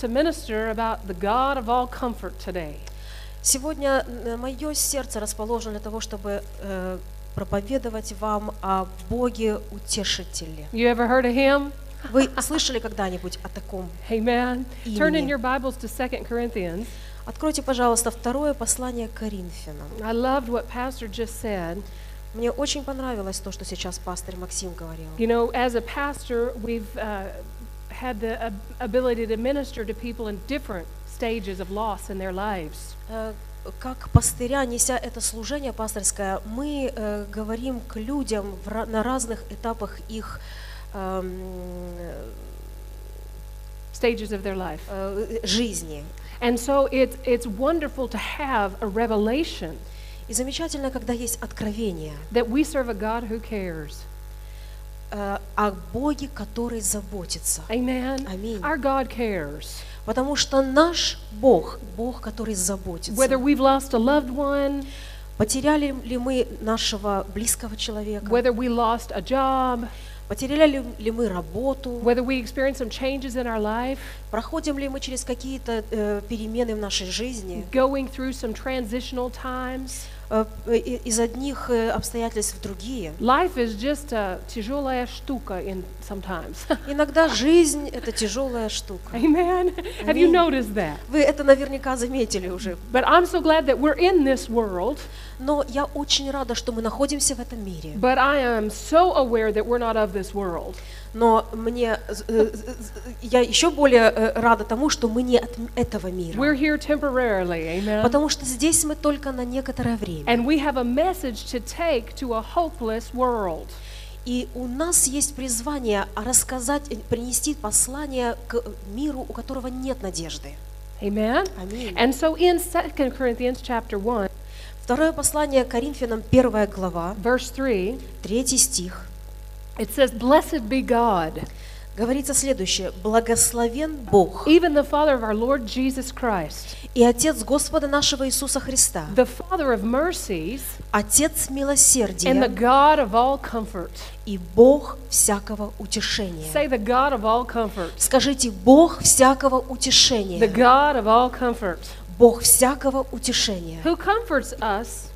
to minister about the God of all comfort today. Сегодня мое сердце расположено для того, чтобы э, проповедовать вам о Боге Утешителе. You ever heard of him? Вы слышали когда-нибудь о таком? Amen. Turn in Имени. your Bibles to 2 Corinthians. Откройте, пожалуйста, второе послание Коринфянам. I loved what Pastor just said. Мне очень понравилось то, что сейчас пастор Максим говорил. You know, as a pastor, we've uh, had the ab- ability to minister to people in different stages of loss in their lives. Э, Как пастыря, неся это служение пасторское, мы э, говорим к людям в ра- на разных этапах их эм, Stages of their life. э, жизни. And so it's, it's wonderful to have a revelation И замечательно, когда есть откровение that we serve a God who cares. Э, о Боге, который заботится. Amen. Аминь. Our God cares. Потому что наш Бог, Бог, который заботится. Whether we've lost a loved one, Потеряли ли мы нашего близкого человека? whether we lost a job, Потеряли ли мы работу? whether we experience some changes in our life, Проходим ли мы через какие-то э, перемены в нашей жизни? going through some transitional times. Э, из одних э, обстоятельств в другие. Life is just a тяжелая штука in sometimes. Иногда жизнь – это тяжелая штука. Amen. Have you noticed that? Вы это наверняка заметили уже. But I'm so glad that we're in this world, Но я очень рада, что мы находимся в этом мире. but I am so aware that we're not of this world. Но мне, э, э, я еще более э, рада тому, что мы не от этого мира. We're here temporarily, amen. Потому что здесь мы только на некоторое время. And we have a message to take to a hopeless world. И у нас есть призвание рассказать, э, принести послание к миру, у которого нет надежды. Amen. Аминь. And so in 2 Corinthians chapter 1, Второе послание Коринфянам, первая глава, verse 3, третий стих, it says, Blessed be God, говорится следующее. «Благословен Бог even the Father of our Lord Jesus Christ, и Отец Господа нашего Иисуса Христа, the Father of mercies Отец and the милосердия God of all comfort. и Бог всякого утешения». Say the God of all comfort. Скажите, Бог всякого The утешения. God of all comfort. Бог всякого утешения, Who comforts us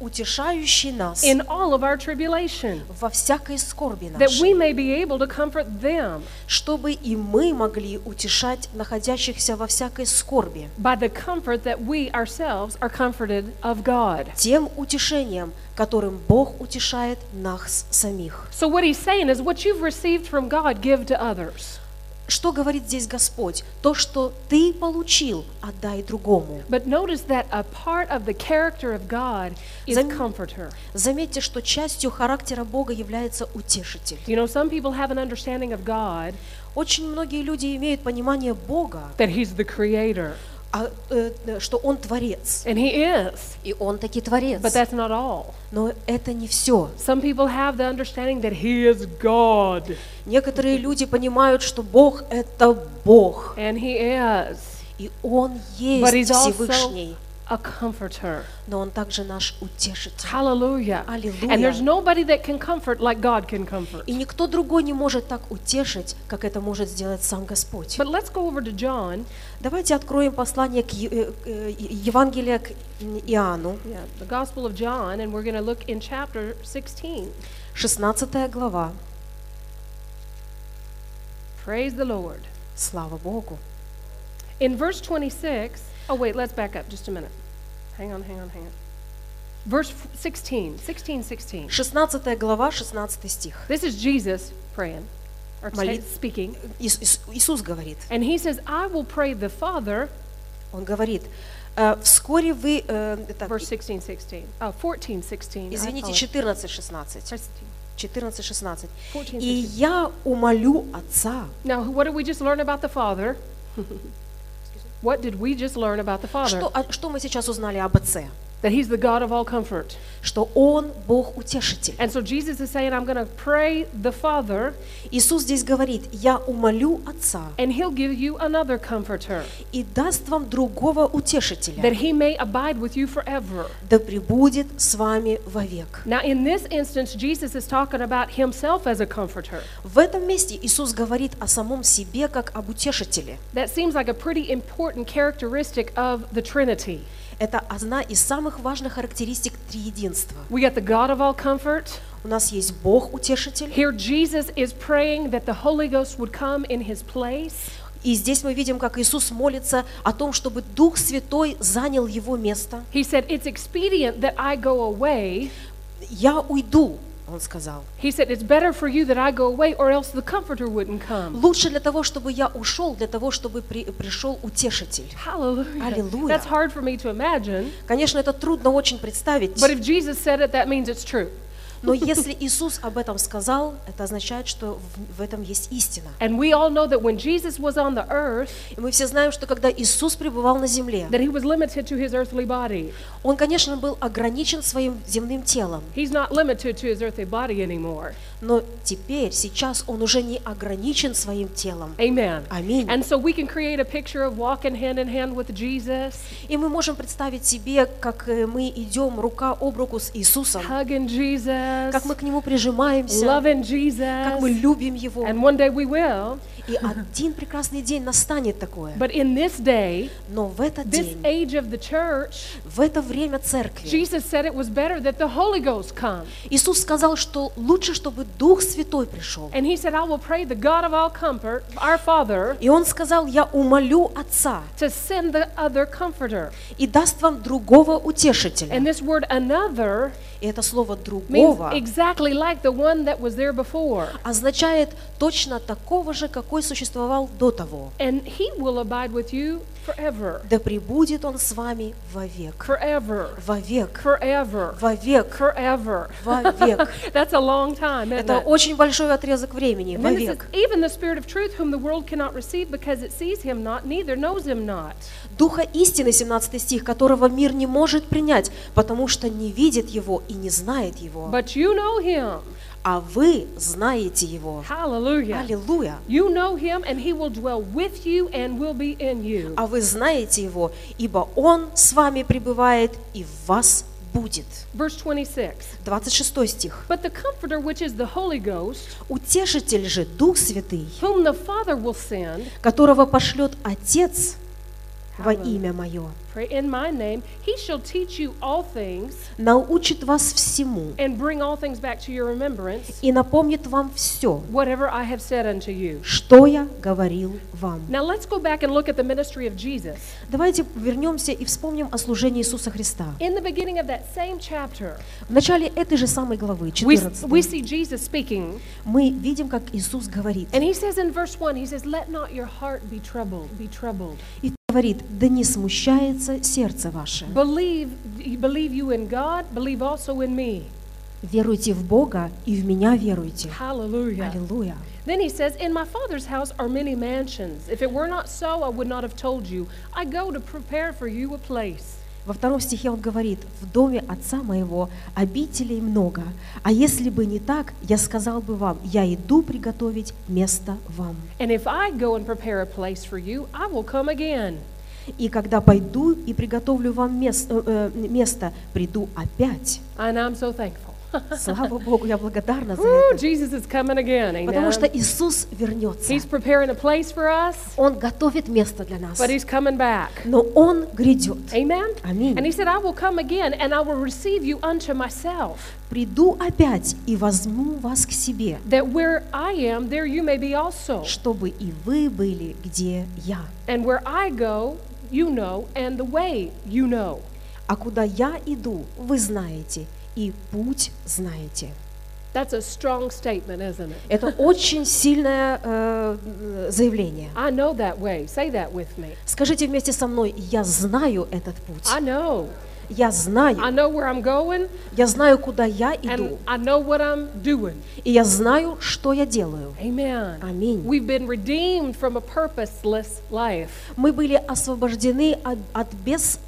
утешающий нас in all of our tribulation, во всякой скорби that we нашей, may be able to comfort them чтобы и мы могли утешать находящихся во всякой скорби by the comfort that we ourselves are comforted of God. тем утешением, которым Бог утешает нас самих. So what he's saying is what you've received from God, give to others. Что говорит здесь Господь? То, что ты получил, отдай другому. But notice that a part of the character of God is comforter. Заметьте, что частью характера Бога является утешитель. You know, some people have an understanding of God Очень многие люди имеют понимание Бога, that he's the creator, а, э, э, что Он творец. and he is, И Он таки творец. but that's not all. Но это не все. Some people have the understanding that he is God, Некоторые люди понимают, что Бог – это Бог. and he is, И Он but he's есть also Всевышний. A comforter. Но Он также наш утешитель. Hallelujah. Аллилуйя. And there's nobody that can comfort like God can comfort. И никто другой не может так утешить, как это может сделать сам Господь. But let's go over to John, Давайте откроем послание к э, э, Евангелие к Иоанну, yeah, the Gospel of John, and we're going to look in chapter 16. 16 глава. Praise the Lord. Слава Богу. In verse 26, oh, wait, let's back up just a minute. Hang on, hang on, hang on. Verse f- 16, 16, 16. 16 глава, 16 стих. This is Jesus praying, or sa- Молит- speaking. Ис- Ис- Иисус говорит, And he says, I will pray the Father, Он говорит, «Э, вскоре вы, э, так, verse 16, 16. Oh, 14, 16. I извините, apologize. 14, 16. 16. 14, 16. 14, «И 16. я умолю Отца». Now, what did we just learn about the Father? what did we just learn about the Father? Что, а что мы сейчас узнали об Отце? that He's the God of all comfort. что Он Бог Утешитель. And so Jesus is saying, I'm going to pray the Father, Иисус здесь говорит, я умолю Отца and He'll give you another comforter, и даст вам другого Утешителя, that He may abide with you forever. да пребудет с вами вовек. Now, in this instance, Jesus is talking about Himself as a comforter. В этом месте Иисус говорит о самом себе как об Утешителе. That seems like a pretty important characteristic of the Trinity. Это одна из самых важных характеристик триединства. We got the God of all comfort. У нас есть Бог Утешитель, Here, Jesus is praying that the Holy Ghost would come in His place. и здесь мы видим, как Иисус молится о том, чтобы Дух Святой занял Его место. He said, It's expedient that I go away. «Я уйду», Он сказал. He said, It's better for you that I go away, or else the Comforter wouldn't come. Лучше для того, чтобы я ушел, для того, чтобы при- пришел Утешитель. Hallelujah. That's hard for me to imagine. Конечно, это трудно очень представить, But if Jesus said it, that means it's true. Но если Иисус об этом сказал, это означает, что в, этом есть истина. And we all know that when Jesus was on the earth, И мы все знаем, что когда Иисус пребывал на земле, that he was limited to his earthly body. Он, конечно, был ограничен своим земным телом, He's not limited to his earthly body anymore. Но теперь, сейчас Он уже не ограничен своим телом. Amen. Аминь. And so we can create a picture of walking hand in hand with Jesus, И мы можем представить себе, как э, мы идем рука об руку с Иисусом, hugging Jesus, как мы к Нему прижимаемся, loving как мы Jesus. любим Его. And one day we will. И один прекрасный день настанет такое. But in this day, Но в этот this день, age of the church, в это время церкви, Jesus said it was better that the Holy Ghost come. Иисус сказал, что лучше, чтобы Дух Святой пришел. And he said, I will pray the God of all comfort, our Father, И Он сказал, я умолю Отца to send the other comforter. и даст вам другого утешителя. And this word another И это слово «другого» exactly like the one that was there before. означает точно такого же, какой существовал до того. And he will abide with you forever. Да пребудет Он с вами вовек. Forever. Вовек. Forever. Вовек. Forever. Вовек. That's a long time, Это очень большой отрезок времени. Вовек. even the Spirit of truth, whom the world cannot receive because it sees him not, neither knows him not. Духа истины, 17 стих, которого мир не может принять, потому что не видит Его и не знает Его. But you know him. А вы знаете Его. Аллилуйя. You know him, and he will dwell with you and will be in you. А вы знаете Его, ибо Он с вами пребывает и в вас будет. Verse 26. 26 стих. But the Comforter, which is the Holy Ghost, Утешитель же, Дух Святый, whom the Father will send, которого пошлет Отец во имя Мое, pray in my name, he shall teach you all things научит вас всему and bring all things back to your remembrance, и напомнит вам все, whatever I have said unto you. что я говорил вам. Now let's go back and look at the ministry of Jesus. Давайте вернемся и вспомним о служении Иисуса Христа. In the beginning of that same chapter, В начале этой же самой главы, we, 14, we see Jesus speaking, мы видим, как Иисус говорит. and he says in verse 1, he says, Let not your heart be troubled, be troubled. И говорит, да не смущается сердце ваше. Believe, believe you in God, believe also in me. Веруйте в Бога и в меня веруйте. Hallelujah. Аллилуйя. Then he says, In my Father's house are many mansions. If it were not so, I would not have told you. I go to prepare for you a place. Во втором стихе он говорит, в доме отца моего обителей много, а если бы не так, я сказал бы вам, я иду приготовить место вам. And if I go and prepare a place for you, I will come again. И когда пойду и приготовлю вам мес- э, э, место, приду опять. And I'm so thankful. Слава Богу, я благодарна за это. Jesus is coming again. Потому что Amen. Иисус вернется. He's preparing a place for us, Он готовит место для нас. but he's coming back. Но Он грядет. Amen. Аминь. And he said, I will come again and I will receive you unto myself, Приду опять и возьму вас к себе, that where I am, there you may be also. чтобы и вы были, где я. And where I go, you know, and the way you know. А куда я иду, вы знаете, и путь знаете. That's a strong statement, isn't it? Это очень сильное э, э, заявление. I know that way. Say that with me. Скажите вместе со мной, я знаю этот путь. I know. Я I знаю, know where I'm going, я знаю, куда я and иду, I know what I'm doing. и я знаю, что я делаю. Amen. Аминь. We've been redeemed from a purposeless life. Мы были освобождены от, от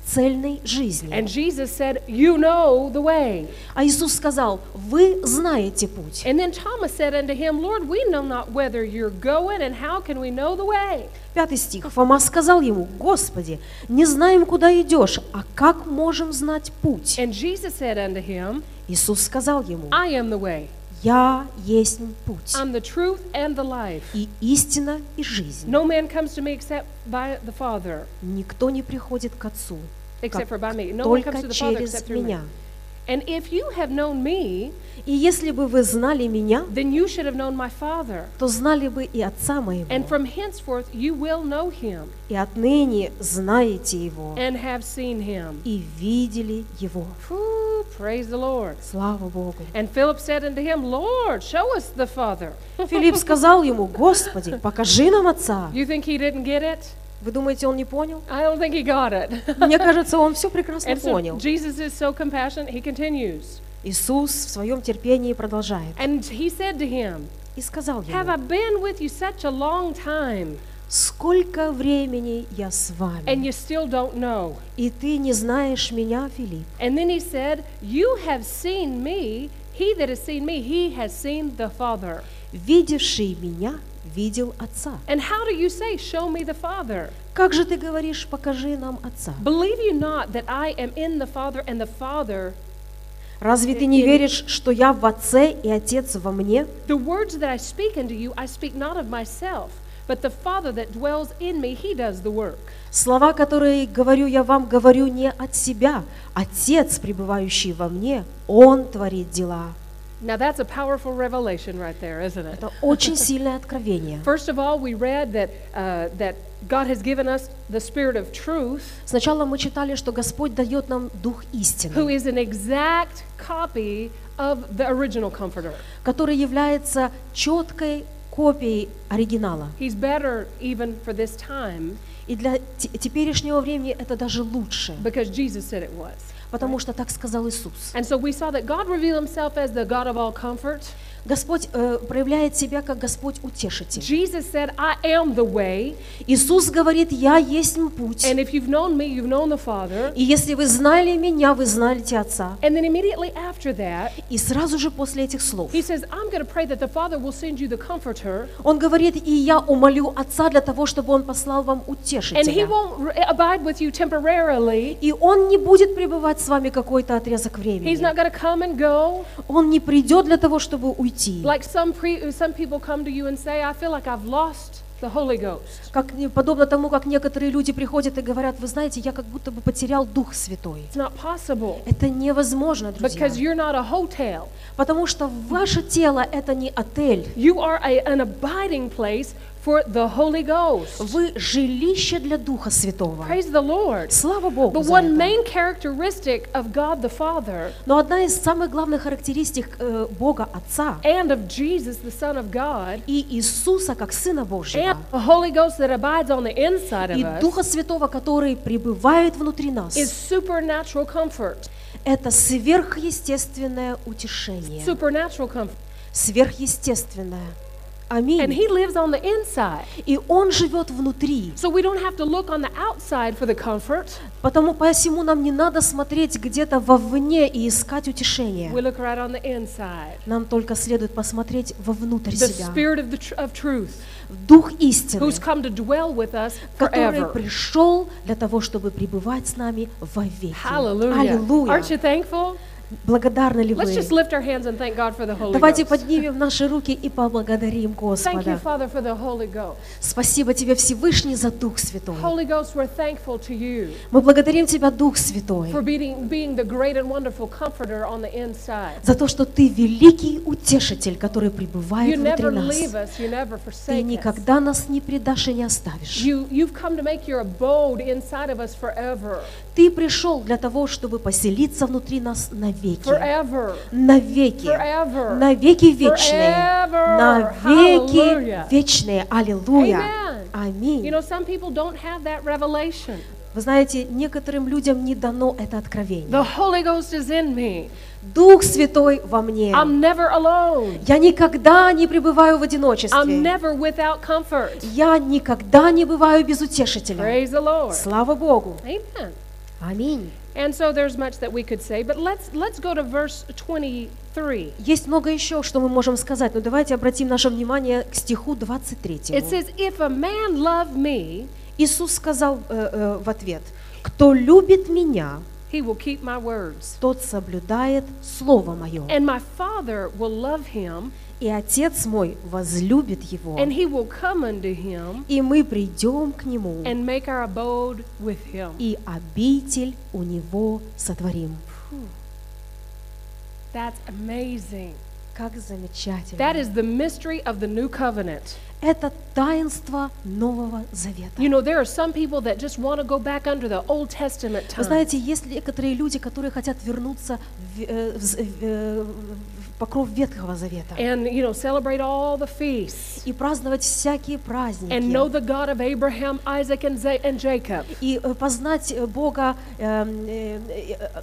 бесцельной жизни. And Jesus said, You know the way. А Иисус сказал, вы знаете путь. And then Thomas said unto him, Lord, we know not whither you're going, and how can we know the way? Пятый стих. Фома сказал ему, Господи, не знаем, куда идешь, а как можем знать путь? And Jesus said unto him, Иисус сказал ему, I am the way. Я есть путь, I'm the truth and the life. и истина, и жизнь. No man comes to me except by the Father, Никто не приходит к Отцу, except for by me. No one comes только to the Father через except through me. меня. And if you have known me, И если бы вы знали меня, then you should have known my Father. то знали бы и Отца моего, And from henceforth you will know him и отныне знаете Его, and have seen him. и видели Его. Whew, praise the Lord. Слава Богу. And Philip said unto him, Lord, show us the Father. Филипп сказал ему, Господи, покажи нам Отца. You think he didn't get it? Вы думаете, он не понял? I don't think he got it. Мне кажется, он все прекрасно And so понял. Jesus is so compassionate, he continues. Иисус в своем терпении продолжает. And he said to him, И сказал Have I ему, been with you such a long time, сколько времени я с and вами, you still don't know? и ты не знаешь меня, Филипп. And then he said, You have seen me. He that has seen me, he has seen the Father. Видевший меня, видел Отца. And how do you say, Show me the Father? Как же ты говоришь, покажи нам Отца? Believe you not that I am in the Father, and the Father, Разве ты не веришь, что я в Отце и Отец во мне? the words that I speak unto you, I speak not of myself, but the Father that dwells in me, he does the work. Слова, которые говорю я вам, говорю не от себя. Отец, пребывающий во мне, Он творит дела. Now that's a powerful revelation right there, isn't it? Это очень сильное откровение. First of all, we read that, uh, that God has given us the Spirit of truth, Сначала мы читали, что Господь дает нам Дух who истины, is an exact copy of the original Comforter. который является четкой копией оригинала. He's better even for this time И для те- теперешнего времени это даже лучше, because Jesus said it was. потому что так сказал Иисус. And so we saw that God revealed himself as the God of all comfort. Господь э, проявляет себя как Господь утешитель. Jesus said, I am the way, Иисус говорит, я есть путь. and if you've known me, you've known the Father. И если вы знали меня, вы знаете Отца. And then immediately after that, И сразу же после этих слов he says, I'm going to pray that the Father will send you the Comforter, Он говорит, и я умолю Отца для того, чтобы Он послал вам and he утешителя. won't re- abide with you temporarily. И Он не будет пребывать с вами какой-то отрезок He's времени. not going to come and go Он не придет для того, чтобы уйти. Like some pre- some people come to you and say, I feel like I've lost the Holy Ghost. Как, подобно тому, как некоторые люди приходят и говорят, вы знаете, я как будто бы потерял Дух Святой. It's not possible Это невозможно, друзья. because you're not a hotel. Потому что ваше тело – это не отель. You are a, an abiding place for the Holy Ghost. Вы жилище для Духа Святого. Praise the Lord. Слава Богу But one main characteristic of God the Father Но одна из самых главных характеристик э, Бога Отца and of Jesus, the Son of God, и Иисуса как Сына Божьего, and the Holy Ghost that abides on the inside и of us Духа Святого, который пребывает внутри нас, is supernatural comfort. это сверхъестественное утешение. Supernatural comfort. Сверхъестественное. And Аминь. He lives on the inside. И Он живет внутри. So we don't have to look on the outside for the comfort. Потому посему нам не надо смотреть где-то вовне и искать утешение. We look right on the inside. Нам только следует посмотреть вовнутрь The себя. Spirit of, the tr- of truth Дух истины, who's come to dwell with us который пришел для того, чтобы пребывать с нами вовеки. Аллилуйя. Благодарны ли Let's just вы? lift our hands and thank God for the Holy Давайте Ghost. поднимем наши руки и поблагодарим Thank you, Господа. Father, for the Holy Ghost. Спасибо Тебе, Всевышний, за Дух Святой. Holy Ghost, we're thankful to you Мы благодарим Тебя, Дух Святой, for being, being the great and wonderful comforter on the inside. за то, что Ты великий утешитель, который You пребывает внутри never нас. leave us, you never Ты forsake us. никогда нас не предашь и не оставишь. You, you've come to make your abode inside of us forever. Ты пришел для того, чтобы поселиться внутри нас навеки. Forever. Навеки. Forever. Навеки вечные. Forever. Навеки Hallelujah. вечные. Аллилуйя. Amen. You Аминь. know, some people don't have that revelation. Вы знаете, некоторым людям не дано это откровение. The Holy Ghost is in me. Дух Святой во мне. I'm never alone. Я никогда не пребываю в I'm одиночестве. never without comfort. Я никогда не бываю без утешителя. Praise the Lord. Слава Богу. Amen. Аминь. And so there's much that we could say, but let's let's go to verse 23. Есть много еще, что мы можем сказать, но давайте обратим наше внимание к стиху 23. It says, "If a man love me, Иисус сказал э, э, в ответ, «Кто любит Меня, he will keep my words, тот соблюдает Слово Мое, and my Father will love him, и Отец мой возлюбит Его, and he will come unto him и мы придем к Нему, and make our abode with him." и обитель у Него сотворим». That's amazing. Как замечательно! That is the mystery of the new covenant. Это таинство Нового Завета. You know, there are some people that just want to go back under the Old Testament Вы time. знаете, есть некоторые люди, которые хотят вернуться в, э, в э, в покров Ветхого Завета and you know celebrate all the feasts и праздновать всякие and know праздники, the God of Abraham, Isaac, and, and Jacob. и э, познать э, Бога эм, э,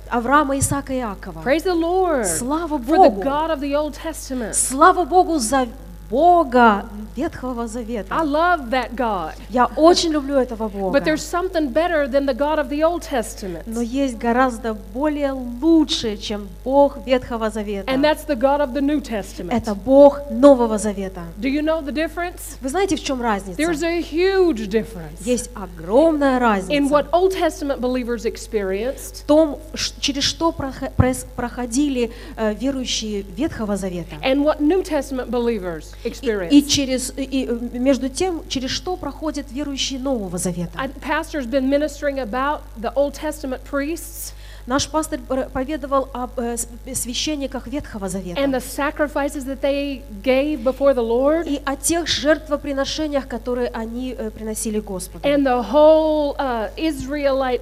Авраама, Исаака и Иакова. Praise the Lord Слава for the Богу! God of the Old Testament. Слава Богу за Бога Ветхого Завета. I love that God. Я очень люблю этого Бога. But there's something better than the God of the Old Testament. Но есть гораздо более лучше, чем Бог Ветхого Завета. And that's the God of the New Testament. Это Бог Нового Завета. Do you know the difference? Вы знаете, в чем разница? There's a huge difference Есть огромная in разница what Old Testament believers experienced в том, через что проходили э, верующие Ветхого Завета. and what New Testament believers experienced. и через, и, между тем, через что проходят верующие Нового Завета. I, pastor's been ministering about the Old Testament priests Наш пастор поведовал об э, священниках Ветхого Завета. and the sacrifices that they gave before the Lord и о тех жертвоприношениях, которые они э, приносили Господу. and the whole uh, Israelite,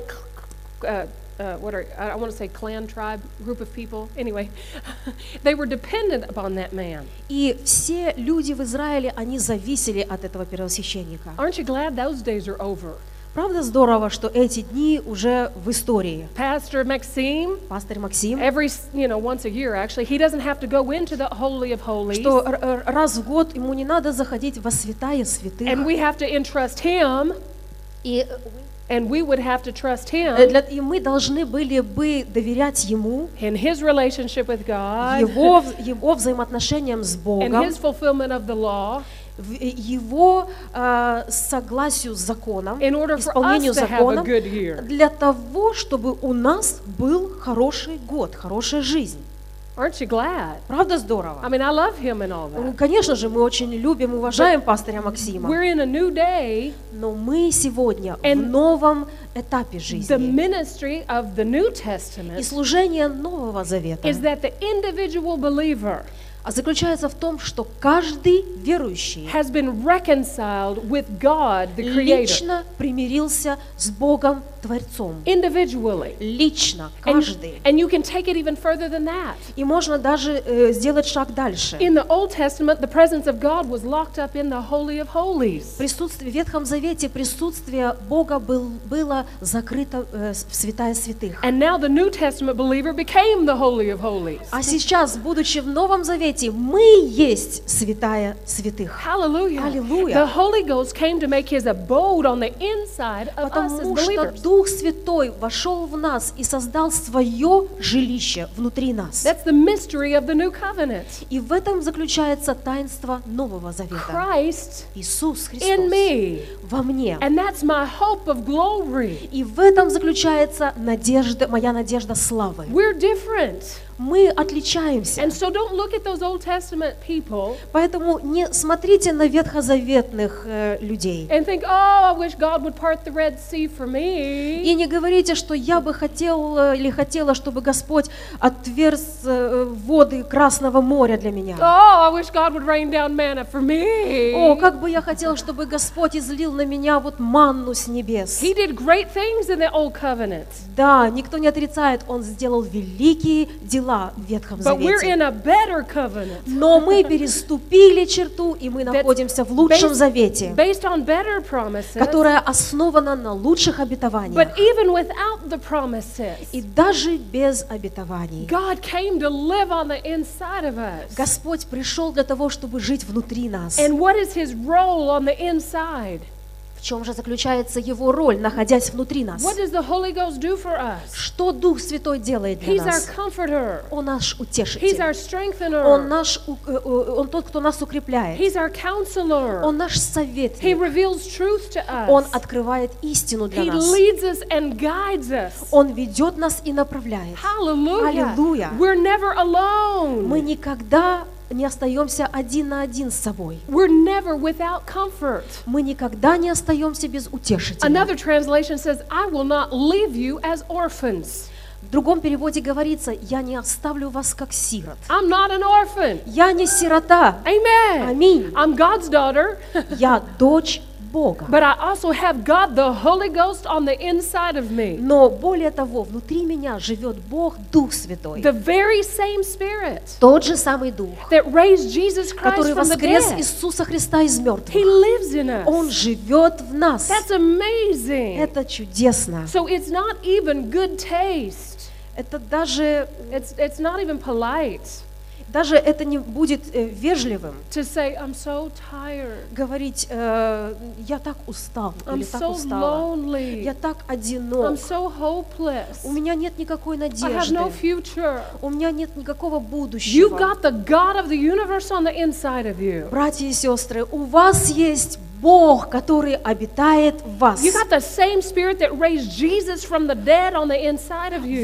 uh, uh, what are I want to say clan tribe group of people. Anyway, they were dependent upon that man. И все люди в Израиле, они зависели от этого первосвященника. Aren't you glad those days are over? Правда здорово, что эти дни уже в истории. Pastor Maxime, Пастор Максим, every you know once a year actually, he doesn't have to go into the holy of holies, что раз в год ему не надо заходить во святая святых. and we have to entrust him, И, and we would have to trust э, him для- и мы должны были бы доверять ему, in his relationship with God, его, его взаимоотношениям с and Богом, his fulfillment of the law, его э, согласию с законом, исполнению year. для того, чтобы у нас был хороший год, хорошая жизнь. Aren't you glad? Правда здорово? I mean, I love him and all Ну, that. Конечно же, мы очень любим, уважаем пастыря Максима, We're in a new day. но мы сегодня в новом этапе The жизни. ministry of the New И Testament служение Нового Завета is that the individual believer заключается в том, что каждый верующий has been reconciled with God, the Creator, лично примирился с Богом Творцом. individually. Лично, And, каждый. and you can take it even further than that. И можно даже э, сделать шаг дальше. In the Old Testament, the presence of God was locked up in the Holy of Holies. Присутствие, в Ветхом Завете присутствие Бога был, было закрыто э, в святая святых. And now the New Testament believer became the Holy of Holies. А сейчас, будучи в Новом Завете, мы есть святая святых. Hallelujah. The Holy Ghost came to make his abode on the inside of us as Потому что believers. Дух Святой вошел в нас и создал свое жилище внутри нас. That's the mystery of the new covenant. И в этом заключается таинство Нового Завета. Christ Иисус in Христос me. во мне. And that's my hope of glory. И в этом заключается надежда, моя надежда славы. We're different. Мы отличаемся. And so don't look at those Old Testament people Поэтому не смотрите на ветхозаветных э, людей. and think, oh, I wish God would part the Red Sea for me. И не говорите, что я бы хотел э, или хотела, чтобы Господь отверз э, воды Красного моря для меня. Oh, I wish God would rain down manna for me. О, как бы я хотел, чтобы Господь излил на меня вот манну с небес. He did great things in the Old Covenant. Да, никто не отрицает, Он сделал великие дела была в Ветхом but we're Завете. in a better covenant. Но мы переступили черту, и мы находимся в лучшем Завете, Based on better promises. которая основана на лучших But обетованиях. even without the promises, И даже без обетований. God came to live on the inside of us. Господь пришел для того, чтобы жить внутри нас. And what is his role on the inside? Чем же заключается его роль, находясь внутри нас? Что Дух Святой делает для He's нас? Он наш утешитель. Он наш, э, э, он тот, кто нас укрепляет. Он наш советник. Он открывает истину для He нас. Он ведет нас и направляет. Alone. Мы никогда не остаемся один на один с собой. We're never without comfort. Мы никогда не остаемся без утешителя. Another translation says, I will not leave you as orphans. В другом переводе говорится, я не оставлю вас как сирот. I'm not an orphan. Я не сирота, Amen. Аминь. I'm God's daughter, я дочь Бога. but I also have God, the Holy Ghost, on the inside of me. Но более того, внутри меня живет Бог, Дух Святой. The very same Spirit Тот же самый Дух, that raised Jesus Christ который from the воскрес dead. Иисуса Христа из He мертвых. lives in Он us. живет в нас. That's amazing. Это чудесно. So it's not even good taste. Это даже, It's, it's not even polite даже это не будет э, вежливым to say, I'm so tired. говорить, э, я так устал I'm или так so устала. lonely. Я так I'm одинок. so hopeless. У меня нет никакой I have no надежды. future. У меня нет никакого You've будущего. got the God of the universe on the inside of you. Братья и сестры, у вас есть Бог, который обитает в вас.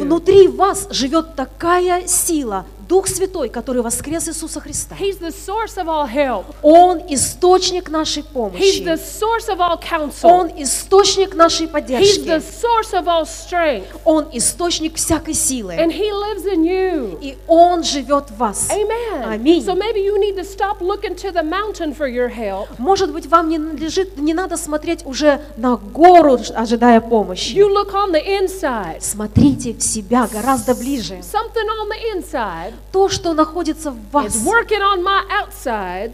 Внутри вас живет такая сила, Дух Святой, который воскрес Иисуса Христа. He's the source of all help. Он источник нашей He's the помощи. source of all counsel. Он источник нашей He's the поддержки. source of all strength. Он источник всякой And силы. He lives in you. И Он живет в вас. Amen. Аминь. So maybe you need to stop looking to the mountain for your help. Может быть, вам не надлежит, не надо смотреть уже на гору, ожидая помощи. You look on the inside. Смотрите в себя гораздо ближе. Something on the inside То, что находится в вас, working on my outside.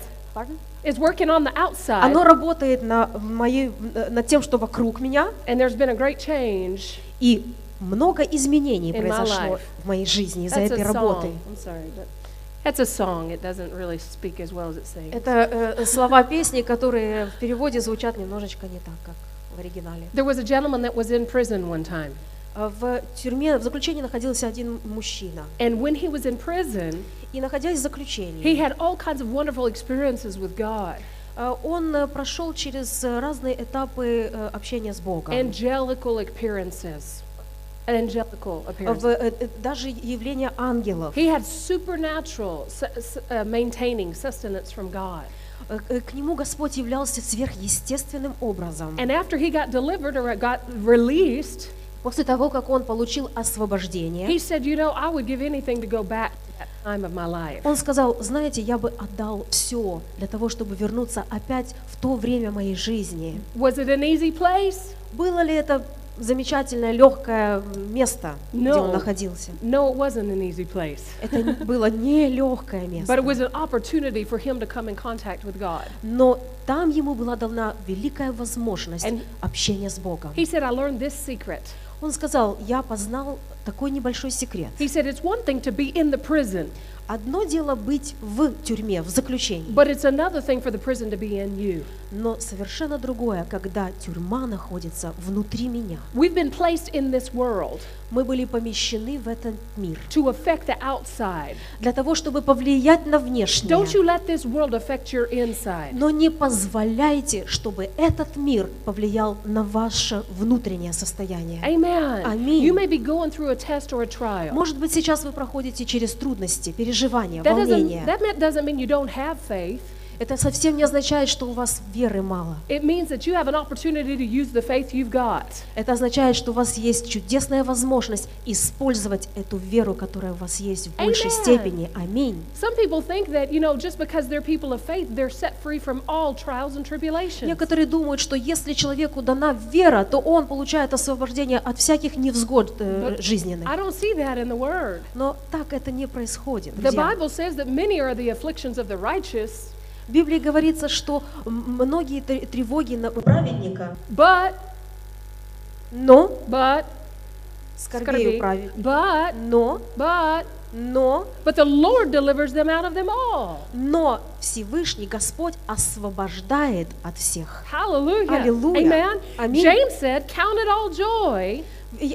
Is working on the outside. оно работает на, моей, э, над тем, что вокруг меня, And there's been a great change. и много изменений In my произошло life. в моей жизни из-за этой работы. Это э, слова песни, которые в переводе звучат немножечко не так, как в оригинале. There was a gentleman that was in prison one time. А В тюрьме, в заключении находился один мужчина. And when he was in prison, И находясь в he заключении, had all kinds of wonderful experiences with God. э, он э, прошел через э, разные этапы э, общения с Богом. Angelical appearances. Angelical В, appearances. э, э, даже явление ангелов. He had supernatural su- su- uh, maintaining sustenance from God. Э, э, К нему Господь являлся сверхъестественным образом. And after he got delivered or got released, После того, как он получил he освобождение, said, You know, I would give anything to go back to that time of my life. он сказал, знаете, я бы отдал все для того, чтобы вернуться опять в то время моей жизни. Was it an easy place? Было ли это замечательное, легкое место, где No. он находился? No, it wasn't an easy place. Это было не легкое But it место, was an opportunity for him to come in contact with God. но там ему была дана великая возможность And- общения с Богом. He said, I learned this secret. Он сказал, я познал такой небольшой секрет. He said, It's one thing to be in the prison, Одно дело быть в тюрьме, в заключении, but it's another thing for the prison to be in you. но совершенно другое, когда тюрьма находится внутри меня. We've been placed in this world Мы были помещены в этот мир to affect the outside. для того, чтобы повлиять на внешнее. Don't you let this world affect your inside. Но не позволяйте, чтобы этот мир повлиял на ваше внутреннее состояние. Amen. Аминь. You may be going through a test or a trial. Может быть, сейчас вы проходите через трудности, переживания, волнения. that mean- doesn't mean you don't have faith. Это совсем не означает, что у вас веры мало. It means that you have an opportunity to use the faith you've got. Это означает, что у вас есть чудесная возможность использовать эту веру, которая у вас есть в большей Amen. степени. Аминь. Some people think that, you know, just because they're people of faith, they're set free from all trials and tribulations. Некоторые думают, что если человеку дана вера, то он получает освобождение от всяких невзгод э, жизненных. I don't see that in the Word. Но так это не происходит. The. Bible says that many are the afflictions of the righteous, В Библии говорится, что многие тр- тревоги на праведника, but, но but, скорбею праведник. but, Но, but, но, but the Lord delivers them out of them all. но Всевышний Господь освобождает от всех. Hallelujah. Аллилуйя. Amen. Аминь. James said, Count it all joy,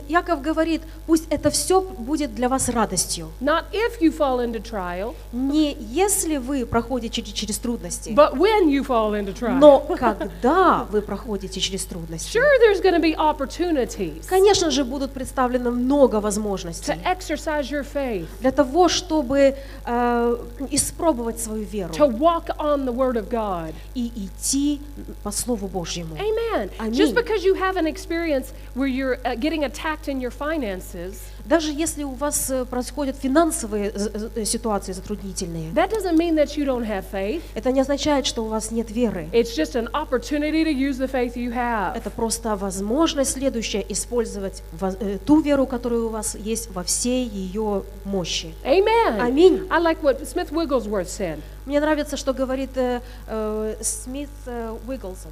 Яков говорит, пусть это все будет для вас радостью. not if you fall into trial, Не если вы проходите через, трудности, but when you fall into trial. но когда вы проходите через трудности. Sure, there's going to be opportunities Конечно же, будут представлено много to возможностей exercise your faith, для того, чтобы э, испробовать свою веру to walk on the Word of God. и идти по Слову Божьему. Amen. Аминь. Just because you have an experience where you're uh, getting attacked in your finances, Даже если у вас э, происходят финансовые з- з- ситуации затруднительные, that doesn't mean that you don't have faith. это не означает, что у вас нет веры. It's just an opportunity to use the faith you have. Это просто возможность следующая использовать э, ту веру, которая у вас есть во всей ее мощи. Amen. Аминь. I like what Smith Wigglesworth said. Мне нравится, что говорит э, э, Смит э, Уигглсон.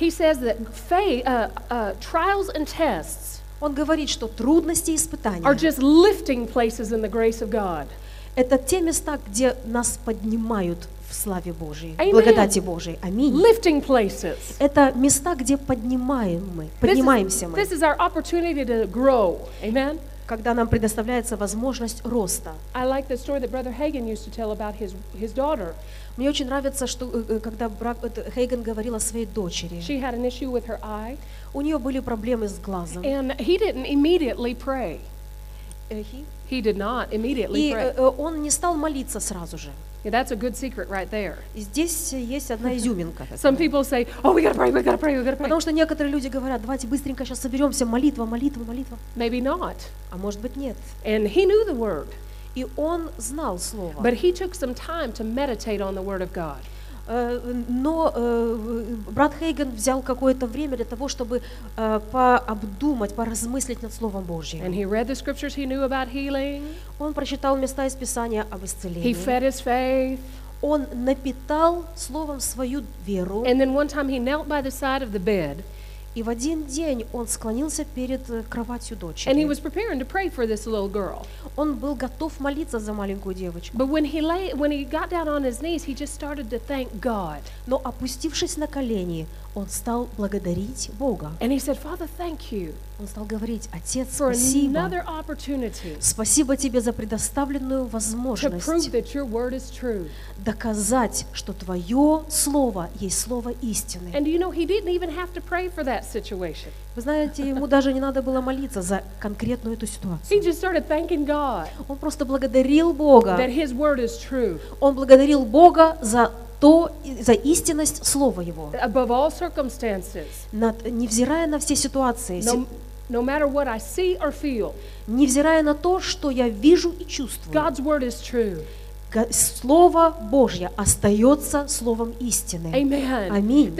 He says that faith, uh, uh, trials and tests Он говорит, что трудности и are испытания just lifting places in the grace of God. – это те места, где нас поднимают в славе Божьей, Amen. благодати Божьей. Аминь. Lifting places. Это места, где поднимаем мы, This is, поднимаемся мы, this is our opportunity to grow. Amen. Когда нам предоставляется возможность роста. Мне очень нравится, что э, э, когда это, Хейген говорил о своей дочери, She had an issue with her eye, у нее были проблемы с глазом. and he didn't immediately pray. Э, he- did not immediately И pray. э, э, он не стал молиться сразу же. Yeah, that's a good secret right there. И здесь есть одна изюминка. такая. Some people say, "Oh, we gotta pray, we gotta pray, we gotta pray." Потому что некоторые люди говорят, давайте быстренько сейчас соберемся, молитва, молитва, молитва. Maybe not. А может быть нет. And he knew the word, И он знал слово. but he took some time to meditate on the word of God. Э, Но э, брат Хейген взял какое-то время для того, чтобы э, пообдумать, поразмыслить над Словом And Божьим. he read the scriptures he knew about healing. Он прочитал места из Писания об He исцелении. fed his faith. Он напитал Словом свою веру. And then one time he knelt by the side of the bed И в один день он склонился перед э, кроватью and he дочери. was preparing to pray for this little girl. Он был готов молиться за маленькую девочку. But when he lay when he got down on his knees, he just started to thank God. Но опустившись на колени, он стал благодарить Бога. And he said, "Father, thank you Он стал говорить, Отец, спасибо. another opportunity Спасибо тебе за предоставленную to prove возможность that your word is true." доказать, что Твое Слово есть Слово истины. And you know, he didn't even have to pray for that situation. Вы знаете, ему даже не надо было молиться за конкретную эту He ситуацию. just started thanking God Он просто благодарил Бога. that his word is true Он благодарил Бога за то, за истинность Слова Его. above all circumstances. Над- невзирая на все ситуации, си- No, no matter what I see or feel, невзирая на то, что я вижу и чувствую, God's word is true. Слово Божье остается Словом истины. Аминь.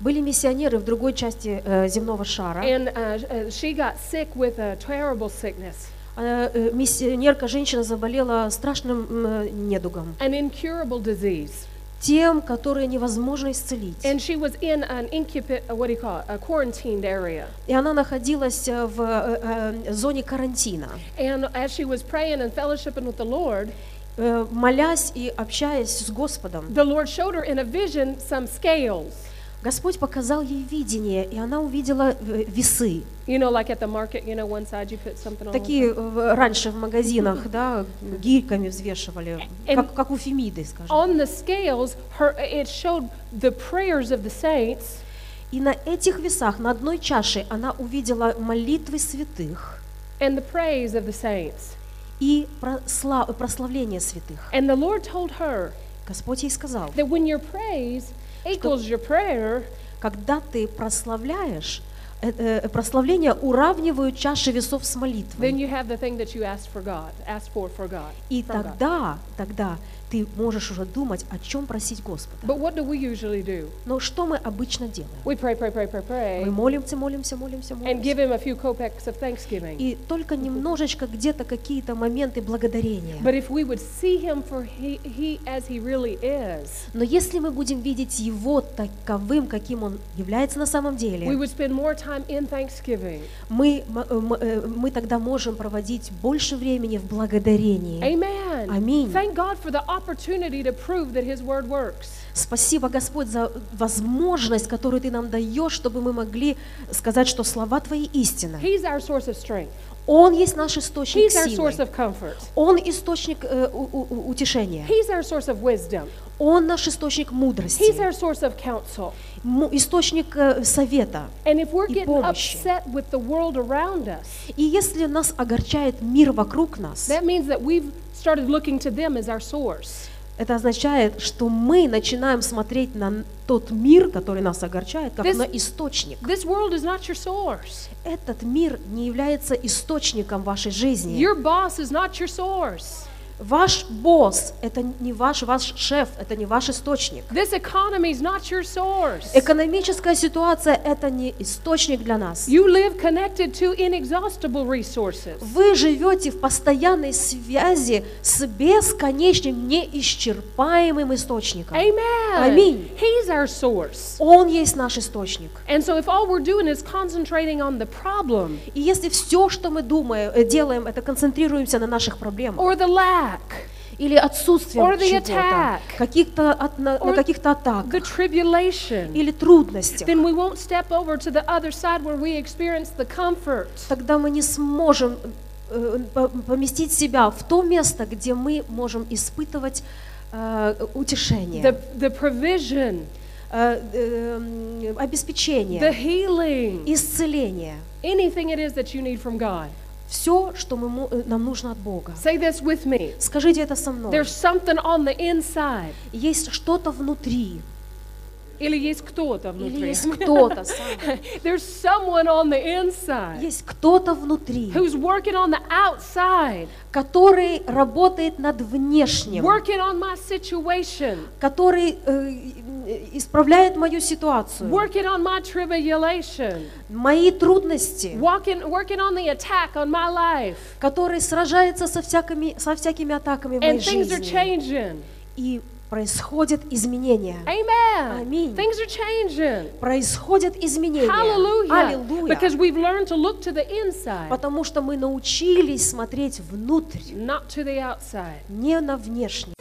Были миссионеры в другой части э, земного шара. and uh, she got sick with a terrible sickness, Э, Миссионерка, женщина заболела страшным недугом, an incurable disease. Тем, которые невозможно исцелить. And she was in an incubate, uh, what do you call it, a quarantined area. И она находилась э, в э, э, зоне карантина. And as she was praying and fellowshipping with the Lord, Э, Молясь и общаясь с Господом, the Lord showed her in a vision some scales. Господь показал ей видение, и она увидела э, весы. You know, like at the market, you know, one side you put something on. one Такие э, раньше в магазинах, да, гирьками взвешивали, And- как, как у Фемиды, скажем. On the scales, her it showed the prayers of the saints, И на этих весах, на одной чаше, она увидела молитвы святых and the praise of the saints. и просла- прославление святых. And the Lord told her Господь ей сказал, that when your praise equals your prayer, когда ты прославляешь, э, э, прославление уравнивают чаши весов с then молитвой. you have the thing that you asked for God, asked for for God. И тогда, тогда ты можешь уже думать, о чем просить Господа. But what do we usually do? Но что мы обычно делаем? We pray, pray, pray, pray, Мы pray, молимся, молимся, молимся, and give молимся. Him a few kopecks of thanksgiving. И только немножечко где-то какие-то моменты благодарения. But if we would see Him for he, he as He really is, Но если мы будем видеть Его таковым, каким Он является на самом we деле, would spend more time in thanksgiving. мы, э, э, мы тогда можем проводить больше времени в благодарении. Amen. Аминь. Thank God for the opportunity to prove that His Word works. Спасибо, Господь, за возможность, которую Ты нам даешь, чтобы мы могли сказать, что слова Твои истина. He's our source of strength. Он есть наш источник He's our source силы. of comfort. Он источник э, у- у- утешения. He's our source of wisdom. Он наш источник He's мудрости. our source of counsel. Источник э, совета. And if we're И помощи. upset with the world around us, И если нас огорчает мир вокруг нас, that means that we've started looking to them as our source. это означает, что мы начинаем смотреть на тот мир, который нас огорчает, как This- на источник. This world is not your source. Этот мир не является источником вашей жизни. Your boss is not your source. Ваш босс – это не ваш, ваш шеф, это не ваш источник. This economy is not your source. Экономическая ситуация – это не источник для нас. You live connected to inexhaustible resources. Вы живете в постоянной связи с бесконечным, неисчерпаемым источником. Amen. Аминь. He's our source. Он есть наш источник. And so if all we're doing is concentrating on the problem И если все, что мы думаем, э, делаем, это концентрируемся на наших проблемах or the lack, или отсутствием чего-то, каких-то от- на, на каких-то атаках. the tribulation, или трудностях, then we won't step over to the other side where we experience the comfort. тогда мы не сможем э, по- поместить себя в то место, где мы можем испытывать э, утешение, The, the provision, э, э, the обеспечение, healing, исцеление. anything it is that you need from God. Все, что мы, э, нам нужно от Бога. Say this with me. Скажите это со мной. There's something on the inside. Есть что-то внутри, Или есть кто-то или внутри. есть кто-то. There's someone on the inside Есть кто-то внутри, who's working on the outside, который работает над внешним, working on my situation, который э, исправляет мою ситуацию, working on my tribulation, мои трудности, walking, working on the attack on my life. который сражается со всякими, со всякими атаками в моей And things are жизни. changing. И происходят изменения. Amen. Аминь. Things are changing. Происходят изменения. Hallelujah. Аллилуйя. Because we've learned to look to the inside, Потому что мы научились смотреть внутрь, not to the outside. не на внешнее.